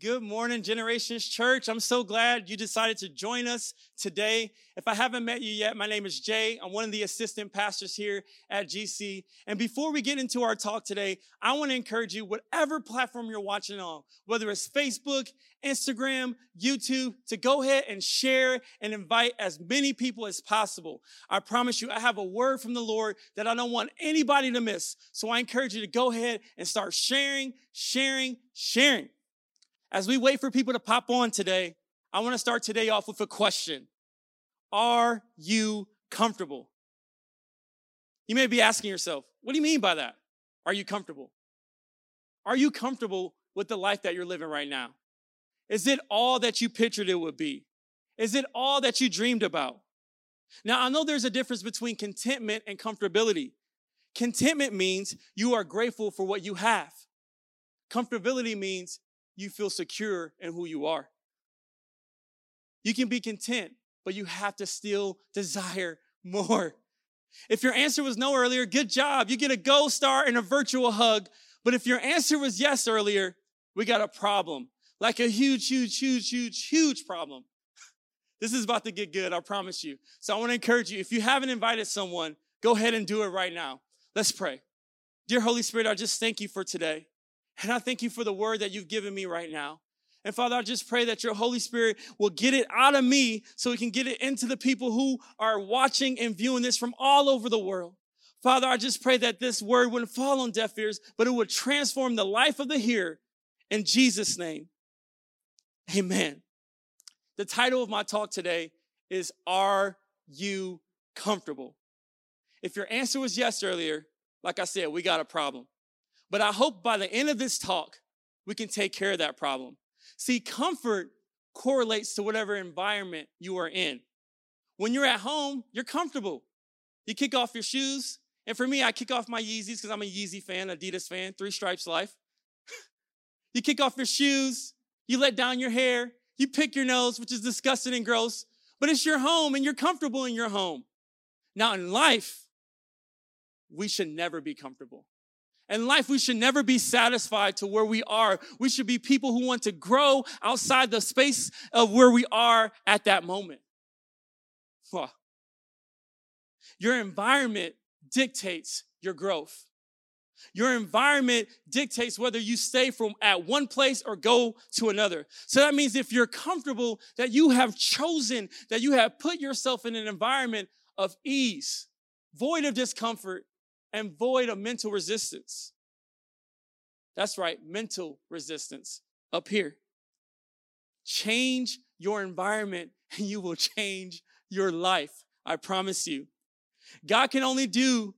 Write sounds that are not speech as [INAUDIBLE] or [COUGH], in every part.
Good morning, Generations Church. I'm so glad you decided to join us today. If I haven't met you yet, my name is Jay. I'm one of the assistant pastors here at GC. And before we get into our talk today, I want to encourage you, whatever platform you're watching on, whether it's Facebook, Instagram, YouTube, to go ahead and share and invite as many people as possible. I promise you, I have a word from the Lord that I don't want anybody to miss. So I encourage you to go ahead and start sharing, sharing, sharing. As we wait for people to pop on today, I want to start today off with a question. Are you comfortable? You may be asking yourself, what do you mean by that? Are you comfortable? Are you comfortable with the life that you're living right now? Is it all that you pictured it would be? Is it all that you dreamed about? Now, I know there's a difference between contentment and comfortability. Contentment means you are grateful for what you have. Comfortability means you feel secure in who you are. You can be content, but you have to still desire more. If your answer was no earlier, good job. You get a gold star and a virtual hug. But if your answer was yes earlier, we got a problem. Like a huge, huge, huge, huge, huge problem. [LAUGHS] This is about to get good, I promise you. So I want to encourage you if you haven't invited someone, go ahead and do it right now. Let's pray. Dear Holy Spirit, I just thank you for today. And I thank you for the word that you've given me right now. And Father, I just pray that your Holy Spirit will get it out of me so we can get it into the people who are watching and viewing this from all over the world. Father, I just pray that this word wouldn't fall on deaf ears, but it would transform the life of the hearer. In Jesus' name, amen. The title of my talk today is Are You Comfortable? If your answer was yes earlier, like I said, we got a problem. But I hope by the end of this talk, we can take care of that problem. See, comfort correlates to whatever environment you are in. When you're at home, you're comfortable. You kick off your shoes. And for me, I kick off my Yeezys because I'm a Yeezy fan, Adidas fan, three stripes life. [LAUGHS] you kick off your shoes. You let down your hair. You pick your nose, which is disgusting and gross, but it's your home and you're comfortable in your home. Now, in life, we should never be comfortable. In life, we should never be satisfied to where we are. We should be people who want to grow outside the space of where we are at that moment. Your environment dictates your growth. Your environment dictates whether you stay from at one place or go to another. So that means if you're comfortable, that you have chosen, that you have put yourself in an environment of ease, void of discomfort, and void of mental resistance. That's right, mental resistance up here. Change your environment [LAUGHS] and you will change your life. I promise you. God can only do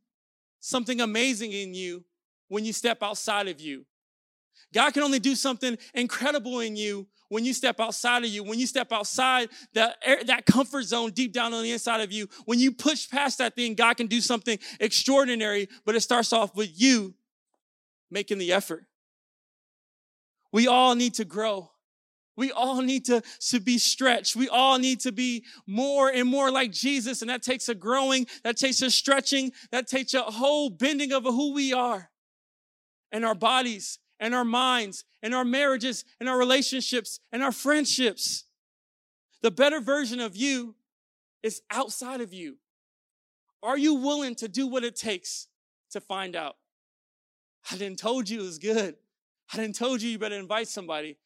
something amazing in you when you step outside of you. God can only do something incredible in you when you step outside of you, when you step outside that, that comfort zone deep down on the inside of you, when you push past that thing, God can do something extraordinary, but it starts off with you making the effort. We all need to grow. We all need to, to be stretched. We all need to be more and more like Jesus. And that takes a growing, that takes a stretching, that takes a whole bending of who we are and our bodies and our minds and our marriages and our relationships and our friendships. The better version of you is outside of you. Are you willing to do what it takes to find out? I didn't told you it was good. I didn't told you you better invite somebody.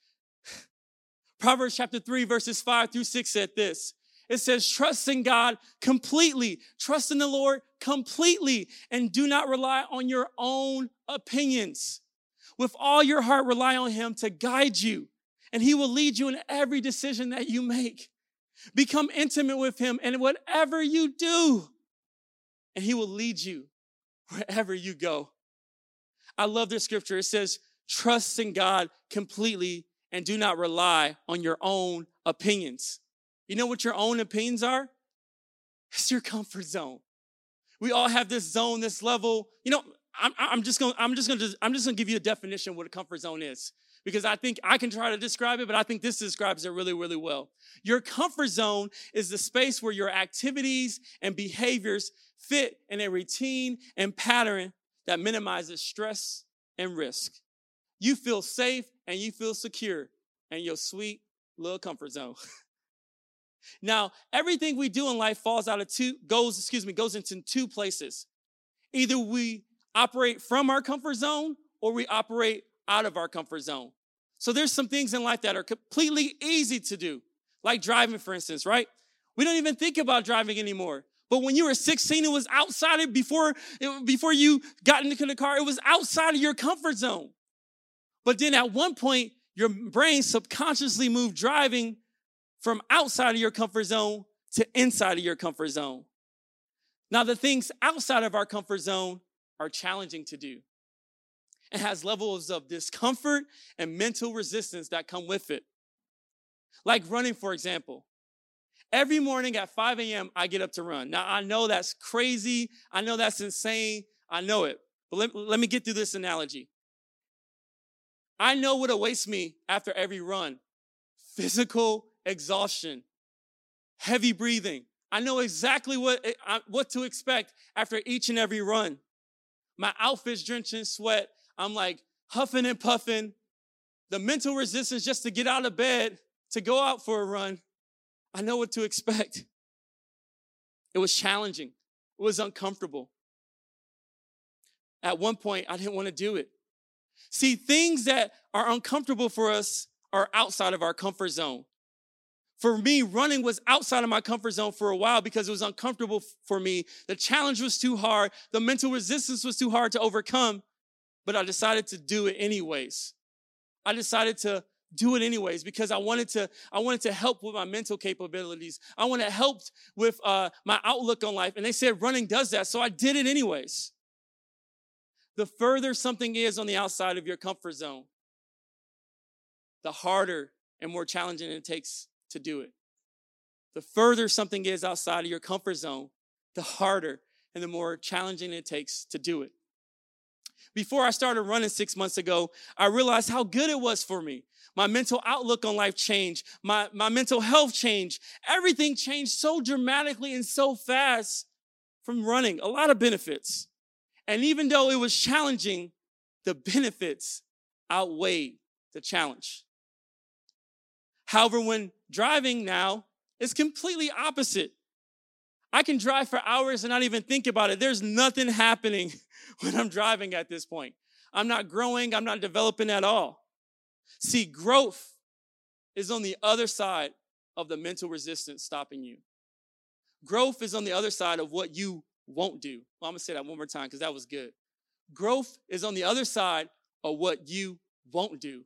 [SIGHS] Proverbs chapter 3 verses 5 through 6 said this. It says, trust in God completely. Trust in the Lord completely and do not rely on your own opinions. With all your heart, rely on Him to guide you, and He will lead you in every decision that you make. Become intimate with Him, and whatever you do, and He will lead you wherever you go. I love this scripture. It says, trust in God completely and do not rely on your own opinions. You know what your own opinions are? It's your comfort zone. We all have this zone, this level. You know, I'm, I'm just gonna I'm just to I'm just to give you a definition of what a comfort zone is because I think I can try to describe it, but I think this describes it really, really well. Your comfort zone is the space where your activities and behaviors fit in a routine and pattern that minimizes stress and risk. You feel safe and you feel secure. and your sweet little comfort zone. [LAUGHS] now, everything we do in life falls out of two, goes, excuse me, goes into two places. Either we operate from our comfort zone or we operate out of our comfort zone. So there's some things in life that are completely easy to do, like driving, for instance, right? We don't even think about driving anymore. But when you were 16, it was outside of before, before you got into the car, it was outside of your comfort zone. But then at one point, your brain subconsciously moved driving from outside of your comfort zone to inside of your comfort zone. Now, the things outside of our comfort zone are challenging to do and has levels of discomfort and mental resistance that come with it. Like running, for example. Every morning at 5 a.m., I get up to run. Now, I know that's crazy. I know that's insane. I know it. But let, let me get through this analogy. I know what awaits me after every run physical exhaustion, heavy breathing. I know exactly what, eh, what to expect after each and every run. My outfit's drenching sweat. I'm like huffing and puffing. The mental resistance just to get out of bed to go out for a run. I know what to expect. It was challenging. It was uncomfortable. At one point, I didn't want to do it. See, things that are uncomfortable for us are outside of our comfort zone. For me, running was outside of my comfort zone for a while because it was uncomfortable for me. The challenge was too hard. The mental resistance was too hard to overcome, but I decided to do it anyways. I decided to do it anyways because I wanted to, I wanted to help with my mental capabilities. I wanted to help with uh, my outlook on life. And they said running does that. So I did it anyways. The further something is on the outside of your comfort zone, the harder and more challenging it takes to do it. The further something is outside of your comfort zone, the harder and the more challenging it takes to do it. Before I started running six months ago, I realized how good it was for me. My mental outlook on life changed. My, my mental health changed. Everything changed so dramatically and so fast from running. A lot of benefits. And even though it was challenging, the benefits outweighed the challenge. However, when driving now, is completely opposite. I can drive for hours and not even think about it. There's nothing happening [LAUGHS] when I'm driving at this point. I'm not growing, I'm not developing at all. See, growth is on the other side of the mental resistance stopping you. Growth is on the other side of what you won't do. Well, I'm gonna say that one more time because that was good. Growth is on the other side of what you won't do.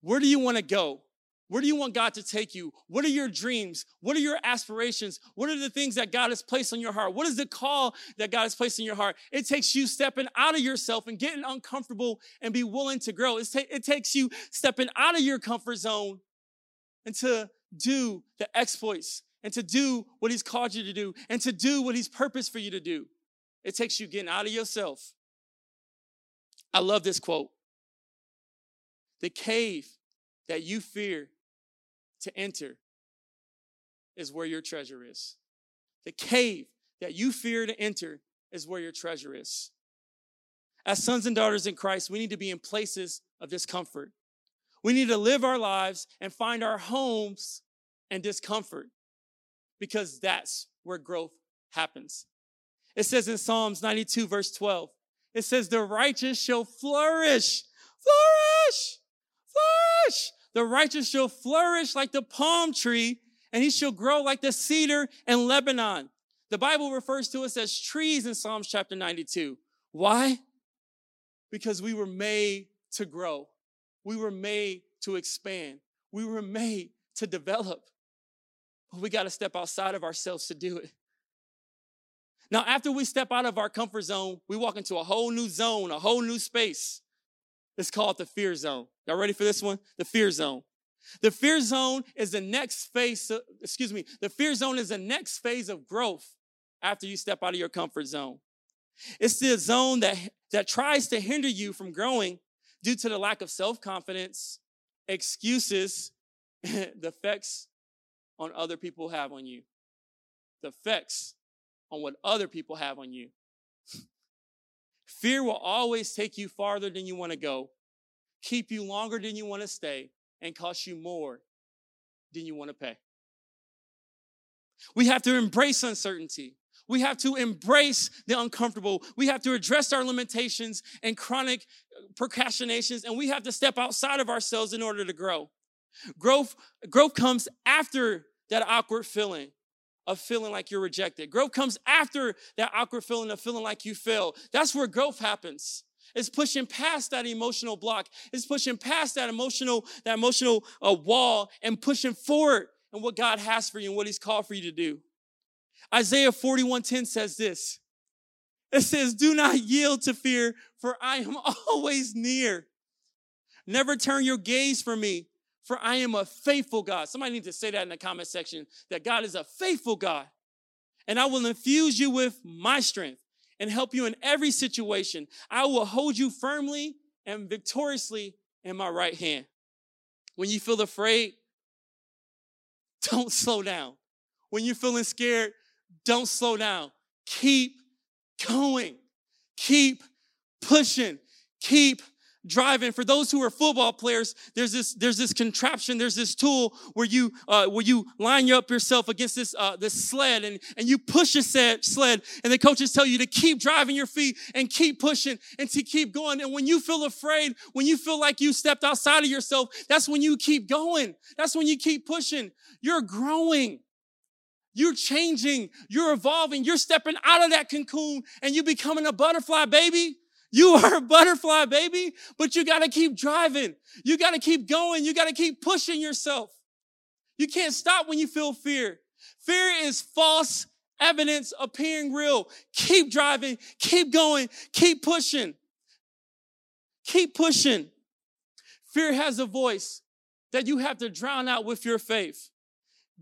Where do you want to go? Where do you want God to take you? What are your dreams? What are your aspirations? What are the things that God has placed on your heart? What is the call that God has placed in your heart? It takes you stepping out of yourself and getting uncomfortable and be willing to grow. Ta- it takes you stepping out of your comfort zone and to do the exploits and to do what He's called you to do and to do what He's purposed for you to do. It takes you getting out of yourself. I love this quote. The cave that you fear to enter is where your treasure is. The cave that you fear to enter is where your treasure is. As sons and daughters in Christ, we need to be in places of discomfort. We need to live our lives and find our homes in discomfort because that's where growth happens. It says in Psalms 92, verse 12, it says, The righteous shall flourish, flourish, flourish the righteous shall flourish like the palm tree, and he shall grow like the cedar in Lebanon. The Bible refers to us as trees in Psalms chapter 92. Why? Because we were made to grow. We were made to expand. We were made to develop. But we got to step outside of ourselves to do it. Now, after we step out of our comfort zone, we walk into a whole new zone, a whole new space. It's called the fear zone. Y'all ready for this one? The fear zone. The fear zone is the next phase, excuse me, the fear zone is the next phase of growth after you step out of your comfort zone. It's the zone that, that tries to hinder you from growing due to the lack of self-confidence, excuses, [LAUGHS] the effects on other people have on you. The effects on what other people have on you. Fear will always take you farther than you want to go, keep you longer than you want to stay, and cost you more than you want to pay. We have to embrace uncertainty. We have to embrace the uncomfortable. We have to address our limitations and chronic uh, procrastinations, and we have to step outside of ourselves in order to grow. Growth, growth comes after that awkward feeling of feeling like you're rejected. Growth comes after that awkward feeling of feeling like you fail. That's where growth happens. It's pushing past that emotional block. It's pushing past that emotional, that emotional uh, wall and pushing forward and what God has for you and what He's called for you to do. Isaiah 41:10 says this. It says, Do not yield to fear, for I am [LAUGHS] always near. Never turn your gaze from me, for I am a faithful God. Somebody needs to say that in the comment section that God is a faithful God. And I will infuse you with my strength and help you in every situation. I will hold you firmly and victoriously in my right hand. When you feel afraid, [LAUGHS] don't slow down. When you're feeling scared, don't slow down. Keep going. Keep pushing. Keep driving. For those who are football players, there's this there's this contraption, there's this tool where you uh, where you line up yourself against this uh, this sled and and you push a sled, sled, and the coaches tell you to keep driving your feet and keep pushing and to keep going. And when you feel afraid, when you feel like you stepped outside of yourself, that's when you keep going. That's when you keep pushing. You're growing. You're changing, you're evolving, you're stepping out of that cocoon and you're becoming a butterfly, baby. You are a butterfly, baby, but you got to keep driving. You got to keep going. You got to keep pushing yourself. You can't stop when you feel fear. Fear is false evidence appearing real. Keep driving, keep going, keep pushing. Keep pushing. Fear has a voice that you have to drown out with your faith.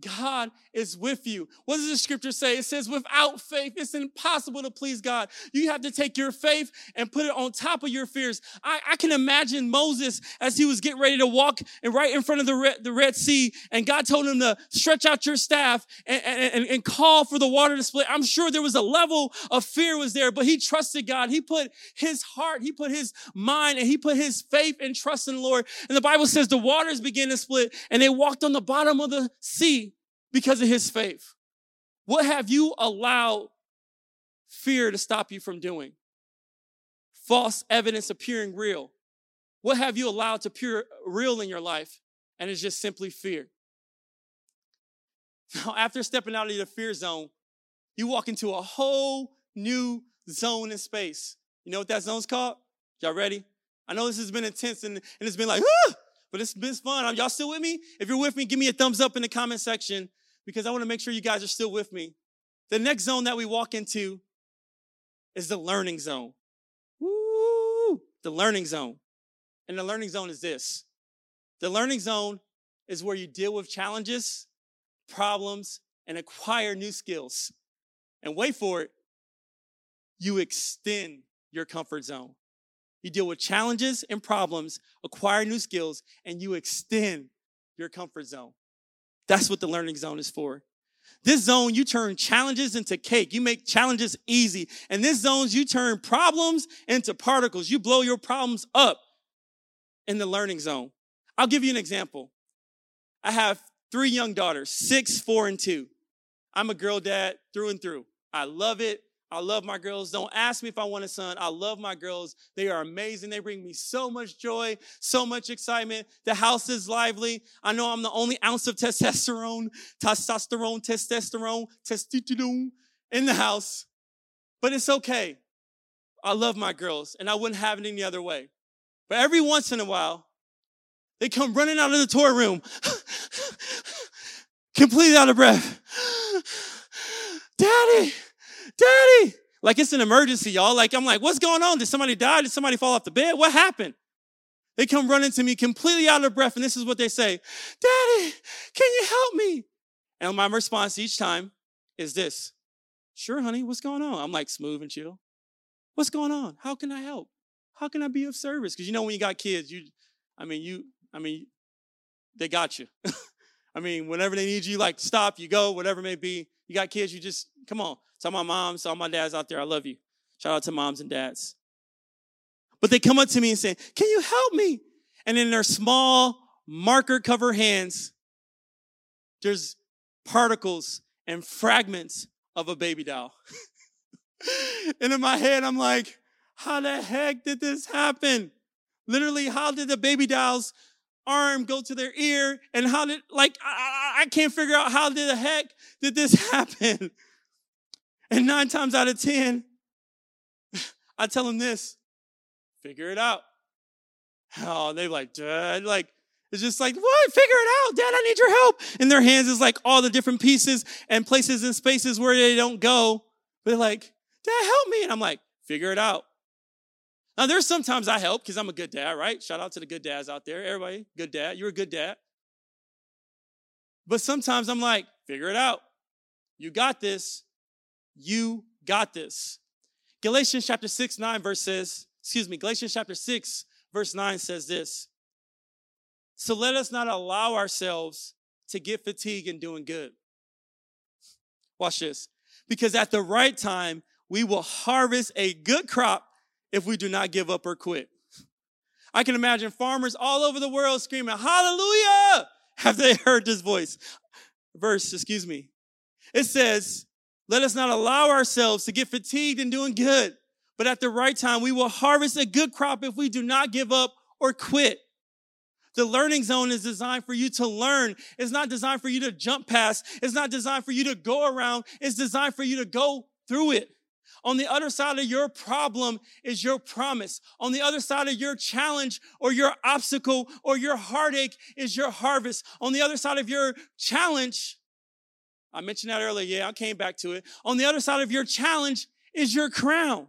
God is with you. What does the scripture say? It says, without faith, it's impossible to please God. You have to take your faith and put it on top of your fears. I, I can imagine Moses as he was getting ready to walk and right in front of the Red, the Red Sea, and God told him to stretch out your staff and, and, and call for the water to split. I'm sure there was a level of fear was there, but he trusted God. He put his heart, he put his mind, and he put his faith and trust in the Lord. And the Bible says the waters began to split, and they walked on the bottom of the sea because of his faith. What have you allowed fear to stop you from doing? False evidence appearing real. What have you allowed to appear real in your life? And it's just simply fear. [LAUGHS] Now, after stepping out of the fear zone, you walk into a whole new zone in space. You know what that zone's called? Y'all ready? I know this has been intense and, and it's been like, ah, but it's been fun. Y'all still with me? If you're with me, give me a thumbs up in the comment section because I want to make sure you guys are still with me. The next zone that we walk into is the learning zone. Woo! The learning zone. And the learning zone is this. The learning zone is where you deal with challenges, problems, and acquire new skills. And wait for it, you extend your comfort zone. You deal with challenges and problems, acquire new skills, and you extend your comfort zone. That's what the learning zone is for. This zone, you turn challenges into cake. You make challenges easy. And this zones, you turn problems into particles. You blow your problems up in the learning zone. I'll give you an example. I have three young daughters, six, four, and two. I'm a girl dad through and through. I love it. I love my girls. Don't ask me if I want a son. I love my girls. They are amazing. They bring me so much joy, so much excitement. The house is lively. I know I'm the only ounce of testosterone, testosterone, testosterone, testosterone in the house, but it's okay. I love my girls and I wouldn't have it any other way. But every once in a while, they come running out of the toy room, [LAUGHS] completely out of breath. [GASPS] Daddy, Daddy! Like it's an emergency, y'all. Like I'm like, what's going on? Did somebody die? Did somebody fall off the bed? What happened? They come running to me completely out of breath, and this is what they say Daddy, can you help me? And my response each time is this Sure, honey, what's going on? I'm like smooth and chill. What's going on? How can I help? How can I be of service? Because you know, when you got kids, you, I mean, you, I mean, they got you. [LAUGHS] I mean, whenever they need you, like stop, you go, whatever may be. You got kids, you just, come on. Of my moms, all my dads out there, I love you. Shout out to moms and dads. But they come up to me and say, can you help me? And in their small, marker cover hands, there's particles and fragments of a baby doll. [LAUGHS] and in my head, I'm like, how the heck did this happen? Literally, how did the baby doll's arm go to their ear? And how did, like, I, I can't figure out how the heck did this [LAUGHS] happen? And nine times out of 10, [LAUGHS] I tell them this figure it out. Oh, they're like, Dad, like, it's just like, what? Figure it out. Dad, I need your help. In their hands is like all the different pieces and places and spaces where they don't go. But they're like, Dad, help me. And I'm like, figure it out. Now, there's sometimes I help because I'm a good dad, right? Shout out to the good dads out there. Everybody, good dad. You're a good dad. But sometimes I'm like, figure it out. You got this. You got this. Galatians chapter 6, 9 verse says, excuse me, Galatians chapter 6, verse 9 says this. So let us not allow ourselves to get fatigued in doing good. Watch this. Because at the right time, we will harvest a good crop if we do not give up or quit. I can imagine farmers all over the world screaming, Hallelujah! Have they heard this voice? Verse, excuse me. It says, Let us not allow ourselves to get fatigued in doing good, but at the right time, we will harvest a good crop if we do not give up or quit. The learning zone is designed for you to learn. It's not designed for you to jump past. It's not designed for you to go around. It's designed for you to go through it. On the other side of your problem is your promise. On the other side of your challenge or your obstacle or your heartache is your harvest. On the other side of your challenge, I mentioned that earlier. Yeah, I came back to it. On the other side of your challenge is your crown.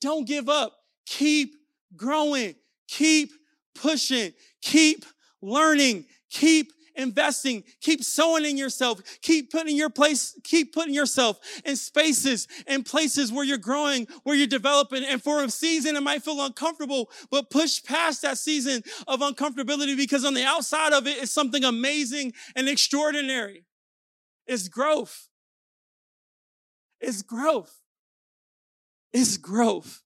Don't give up. Keep growing. Keep pushing. Keep learning. Keep investing. Keep sowing in yourself. Keep putting your place, keep putting yourself in spaces and places where you're growing, where you're developing. And for a season, it might feel uncomfortable, but push past that season of uncomfortability because on the outside of it is something amazing and extraordinary. It's growth. It's growth. It's growth.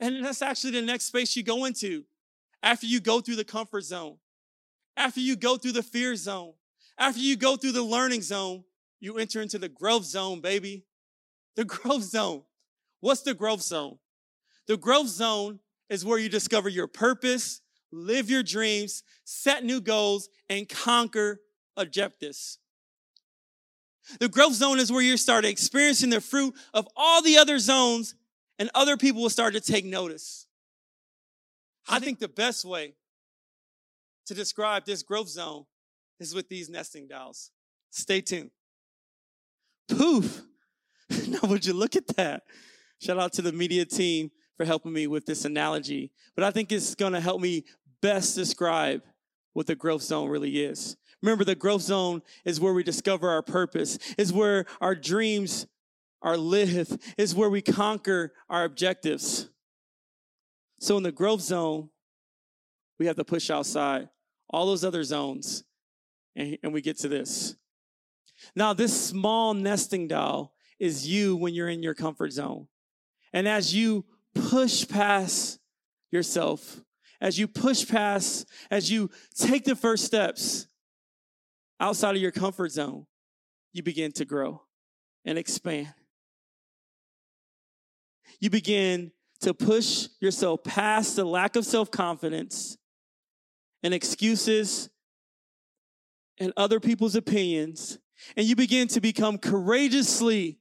And that's actually the next space you go into after you go through the comfort zone, after you go through the fear zone, after you go through the learning zone, you enter into the growth zone, baby. The [LAUGHS] growth zone. What's the growth zone? The growth zone is where you discover your purpose, live your dreams, set new goals, and conquer objectives. The growth zone is where you start experiencing the fruit of all the other zones, and other people will start to take notice. I think the best way to describe this growth zone is with these nesting dolls. Stay tuned. Poof. [LAUGHS] now, would you look at that? Shout out to the media team for helping me with this analogy. But I think it's going to help me best describe what the growth zone really is. Remember, the growth zone is where we discover our purpose, is where our dreams are lived, is where we conquer our objectives. So in the growth zone, we have to push outside all those other zones, and, and we get to this. Now, this small nesting doll is you when you're in your comfort zone. And as you push past yourself, as you push past, as you take the first steps outside of your comfort zone, you begin to grow and expand. You begin to push yourself past the lack of self confidence and excuses and other people's opinions, and you begin to become courageously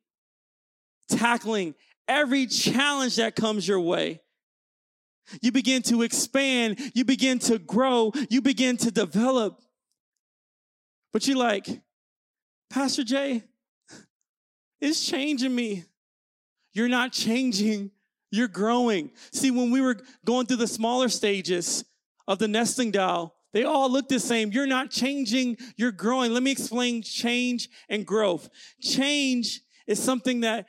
tackling every challenge that comes your way. You begin to expand, you begin to grow, you begin to develop. But you're like, Pastor Jay, it's changing me. You're not changing, you're growing. See, when we were going through the smaller stages of the nesting doll, they all look the same. You're not changing, you're growing. Let me explain change and growth. Change is something that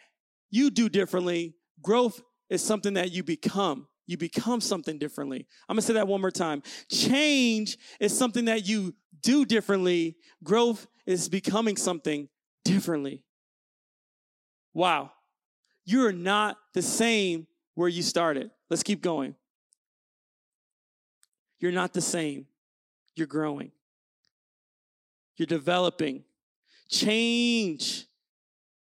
you do differently, growth is something that you become. You become something differently. I'm gonna say that one more time. Change is something that you do differently, growth is becoming something differently. Wow. You're not the same where you started. Let's keep going. You're not the same. you're growing. You're developing. Change.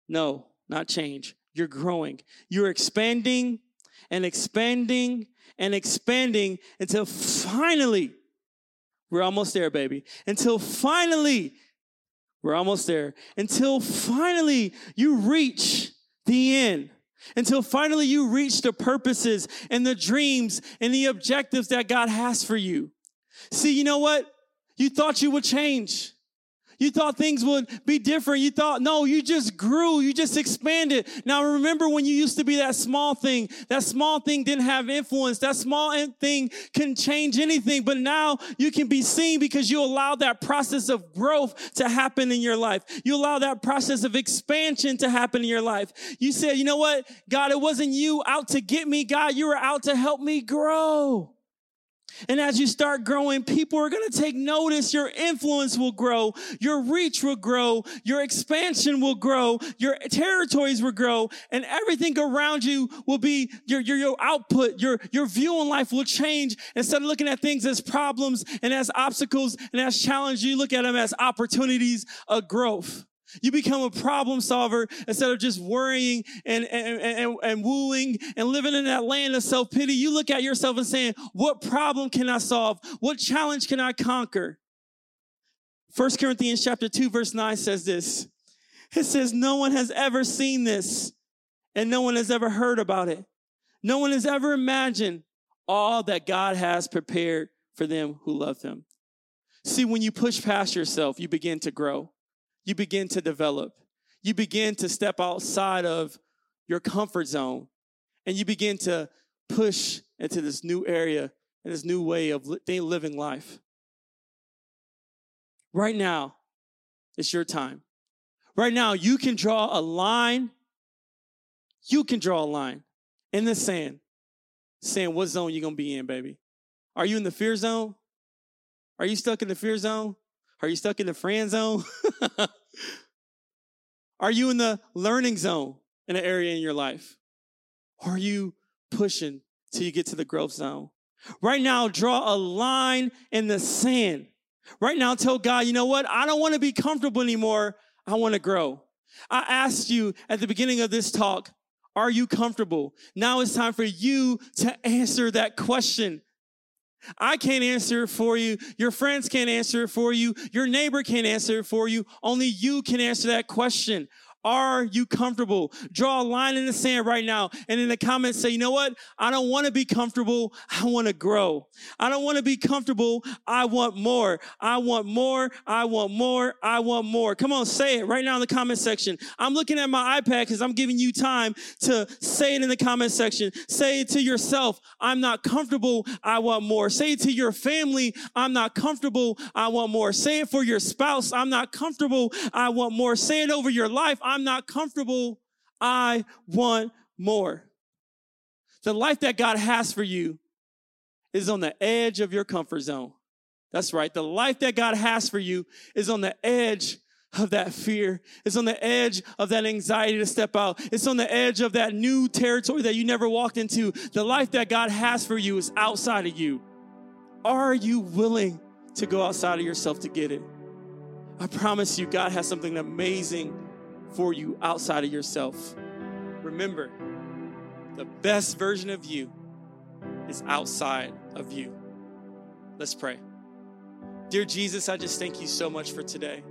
No, not change. You're growing. You're expanding and expanding and expanding until finally, we're almost there, baby. Until finally, we're almost there. Until finally you reach the end. Until finally you reach the purposes and the dreams and the objectives that God has for you. See, you know what? You thought you would change. You thought things would be different. You thought, no, you just grew. You just expanded. Now remember when you used to be that small thing. That small thing didn't have influence. That small thing can change anything. But now you can be seen because you allow that process of growth to happen in your life. You allow that process of expansion to happen in your life. You said, you know what? God, it wasn't you out to get me. God, you were out to help me grow. And as you start growing, people are going to take notice. Your influence will grow. Your reach will grow. Your expansion will grow. Your territories will grow and everything around you will be your, your, your output. Your, your view on life will change. Instead of looking at things as problems and as obstacles and as challenges, you look at them as opportunities of growth. You become a problem solver instead of just worrying and, and, and, and wooing and living in that land of self pity. You look at yourself and saying, what problem can I solve? What challenge can I conquer? 1 Corinthians chapter 2 verse 9 says this. It says, no one has ever seen this and no one has ever heard about it. No one has ever imagined all that God has prepared for them who love him. See, when you push past yourself, you begin to grow you begin to develop. You begin to step outside of your comfort zone and you begin to push into this new area and this new way of living life. Right now, it's your time. Right now, you can draw a line. You can draw a line in the sand saying what zone you're going to be in, baby. Are you in the fear zone? Are you stuck in the fear zone? Are you stuck in the friend zone? [LAUGHS] Are you in the learning zone in an area in your life? Or are you pushing till you get to the growth zone? Right now, draw a line in the sand. Right now, tell God, you know what? I don't want to be comfortable anymore. I want to grow. I asked you at the beginning of this talk, are you comfortable? Now it's time for you to answer that question. I can't answer it for you. Your friends can't answer it for you. Your neighbor can't answer it for you. Only you can answer that question. Are you comfortable? Draw a line in the sand right now and in the comments say, you know what? I don't want to be comfortable. I want to grow. I don't want to be comfortable. I want more. I want more. I want more. I want more. Come on, say it right now in the comment section. I'm looking at my iPad because I'm giving you time to say it in the comment section. Say it to yourself. I'm not comfortable. I want more. Say it to your family. I'm not comfortable. I want more. Say it for your spouse. I'm not comfortable. I want more. Say it over your life. Not comfortable. I want more. The life that God has for you is on the edge of your comfort zone. That's right. The life that God has for you is on the edge of that fear. It's on the edge of that anxiety to step out. It's on the edge of that new territory that you never walked into. The life that God has for you is outside of you. Are you willing to go outside of yourself to get it? I promise you, God has something amazing for you outside of yourself. Remember, the best version of you is outside of you. Let's pray. Dear Jesus, I just thank you so much for today.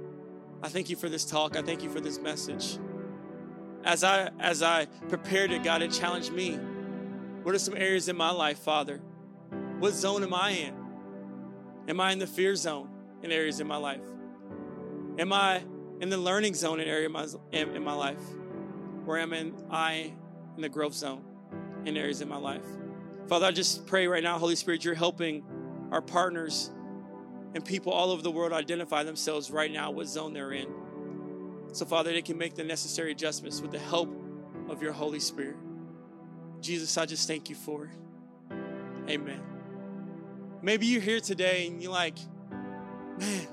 I thank you for this talk. I thank you for this message. As I as I prepared it, God, it challenged me. What are some areas in my life, Father? What zone am I in? Am I in the fear zone in areas in my life? Am I in the learning zone in area in my, in my life, where I'm in I in the growth zone in areas in my life. Father, I just pray right now, Holy Spirit, you're helping our partners and people all over the world identify themselves right now what zone they're in. So, Father, they can make the necessary adjustments with the help of your Holy Spirit. Jesus, I just thank you for it. Amen. Maybe you're here today and you're like, man,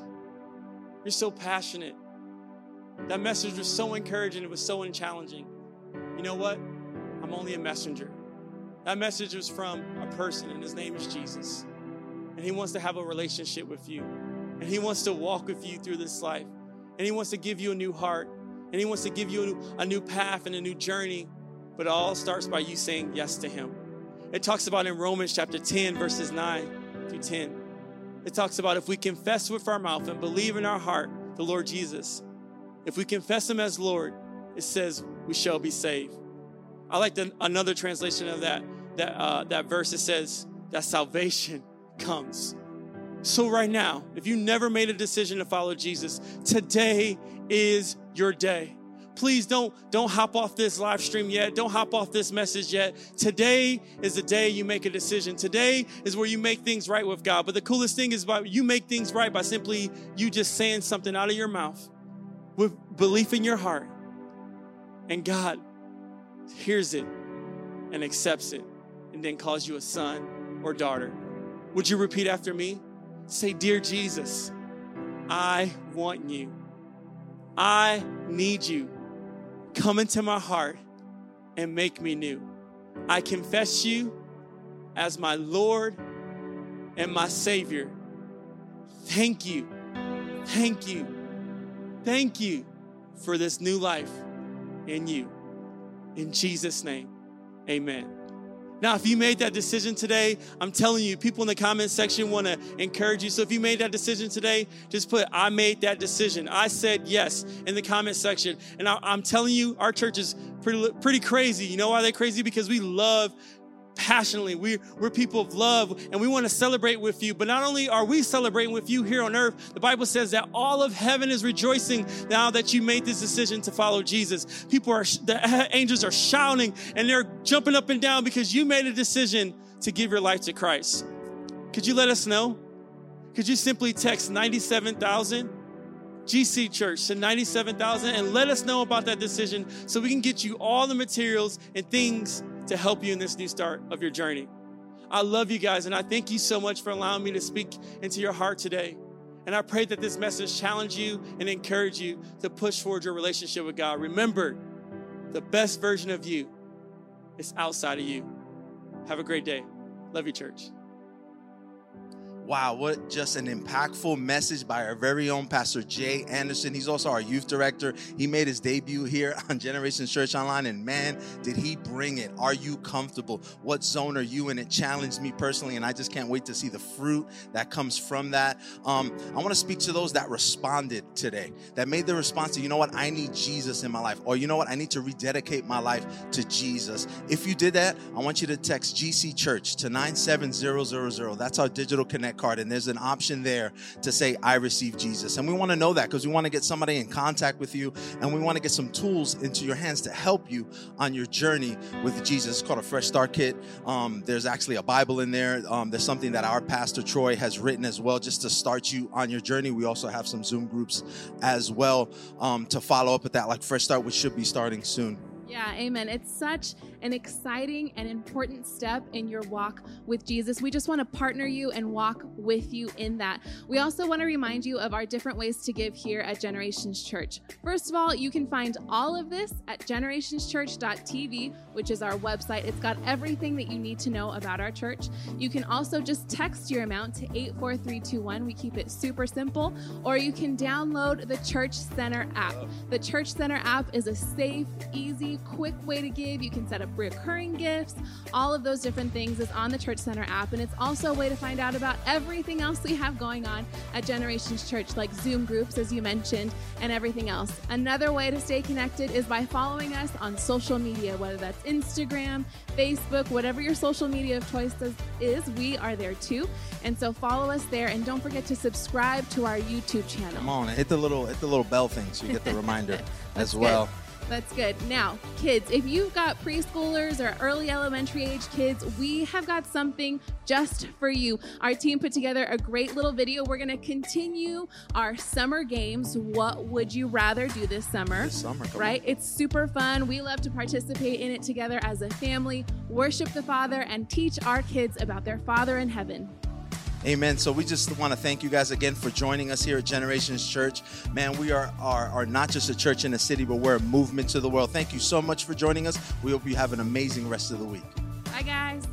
you're so passionate that message was so encouraging, it was so challenging. You know what? I'm only a messenger. That message was from a person, and his name is Jesus. and He wants to have a relationship with you. And He wants to walk with you through this life. And He wants to give you a new heart. And He wants to give you a new, path and a new journey. But it all starts by you saying yes to Him. It talks about in Romans chapter 10, verses 9 through 10. It talks about if we confess with our mouth and believe in our heart the Lord Jesus, if we confess Him as Lord, it says we shall be saved. I like the, another translation of that that uh, that verse. It says that salvation comes. So right now, if you never made a decision to follow Jesus, today is your day. Please don't don't hop off this live stream yet. Don't hop off this message yet. Today is the day you make a decision. Today is where you make things right with God. But the coolest thing is by you make things right by simply you just saying something out of your mouth with belief in your heart. And God hears it and accepts it and then calls you a son or daughter. Would you repeat after me? Say, Dear Jesus, I want you. I need you. Come into my heart and make me new. I confess you as my Lord and my Savior. Thank you. Thank you. Thank you for this new life in you. In Jesus' name, amen. Now, if you made that decision today, I'm telling you, people in the comment section want to encourage you. So if you made that decision today, just put, I made that decision. I said yes in the comment section. And I, am telling you, our church is pretty, pretty crazy. You know why they're crazy? Because we love passionately. We're, we're people of love and we want to celebrate with you. But not only are we celebrating with you here on earth, the Bible says that all of heaven is rejoicing now that you made this decision to follow Jesus. People are, the [LAUGHS] angels are shouting and they're jumping up and down because you made a decision to give your life to Christ. Could you let us know? Could you simply text 97,000? GC Church to 97,000 and let us know about that decision so we can get you all the materials and things to help you in this new start of your journey. I love you guys, and I thank you so much for allowing me to speak into your heart today. And I pray that this message challenge you and encourage you to push forward your relationship with God. Remember, the best version of you is outside of you. Have a great day. Love you, church. Wow, what just an impactful message by our very own Pastor Jay Anderson. He's also our youth director. He made his debut here on Generation Church Online, and man, did he bring it. Are you comfortable? What zone are you in? It challenged me personally, and I just can't wait to see the fruit that comes from that. Um, I want to speak to those that responded today, that made the response to, you know what, I need Jesus in my life, or you know what, I need to rededicate my life to Jesus. If you did that, I want you to text GC Church to 97000. That's our digital connect card, and there's an option there to say, I receive Jesus. And we want to know that because we want to get somebody in contact with you and we want to get some tools into your hands to help you on your journey with Jesus. It's called a Fresh Start Kit. Um, there's actually a Bible in there. Um, there's something that our pastor Troy has written as well just to start you on your journey. We also have some Zoom groups as well um, to follow up with that, like Fresh Start, which should be starting soon. Yeah, amen. It's such an exciting and important step in your walk with Jesus. We just want to partner you and walk with you in that. We also want to remind you of our different ways to give here at Generations Church. First of all, you can find all of this at generationschurch.tv, which is our website. It's got everything that you need to know about our church. You can also just text your amount to 84321. We keep it super simple. Or you can download the Church Center app. The Church Center app is a safe, easy, quick way to give. You can set up recurring gifts. All of those different things is on the Church Center app. And it's also a way to find out about everything else we have going on at Generations Church, like Zoom groups, as you mentioned, and everything else. Another way to stay connected is by following us on social media, whether that's Instagram, Facebook, whatever your social media of choice is, we are there too. And so follow us there and don't forget to subscribe to our YouTube channel. Come on, hit the little hit the little bell thing so you get the reminder [LAUGHS] as well. Good. That's good. Now, kids, if you've got preschoolers or early elementary age kids, we have got something just for you. Our team put together a great little video. We're going to continue our summer games. What would you rather do this summer? This summer, right? On. It's super fun. We love to participate in it together as a family, worship the Father, and teach our kids about their Father in heaven. Amen. So we just want to thank you guys again for joining us here at Generations Church. Man, we are, are, are not just a church in a city, but we're a movement to the world. Thank you so much for joining us. We hope you have an amazing rest of the week. Bye, guys.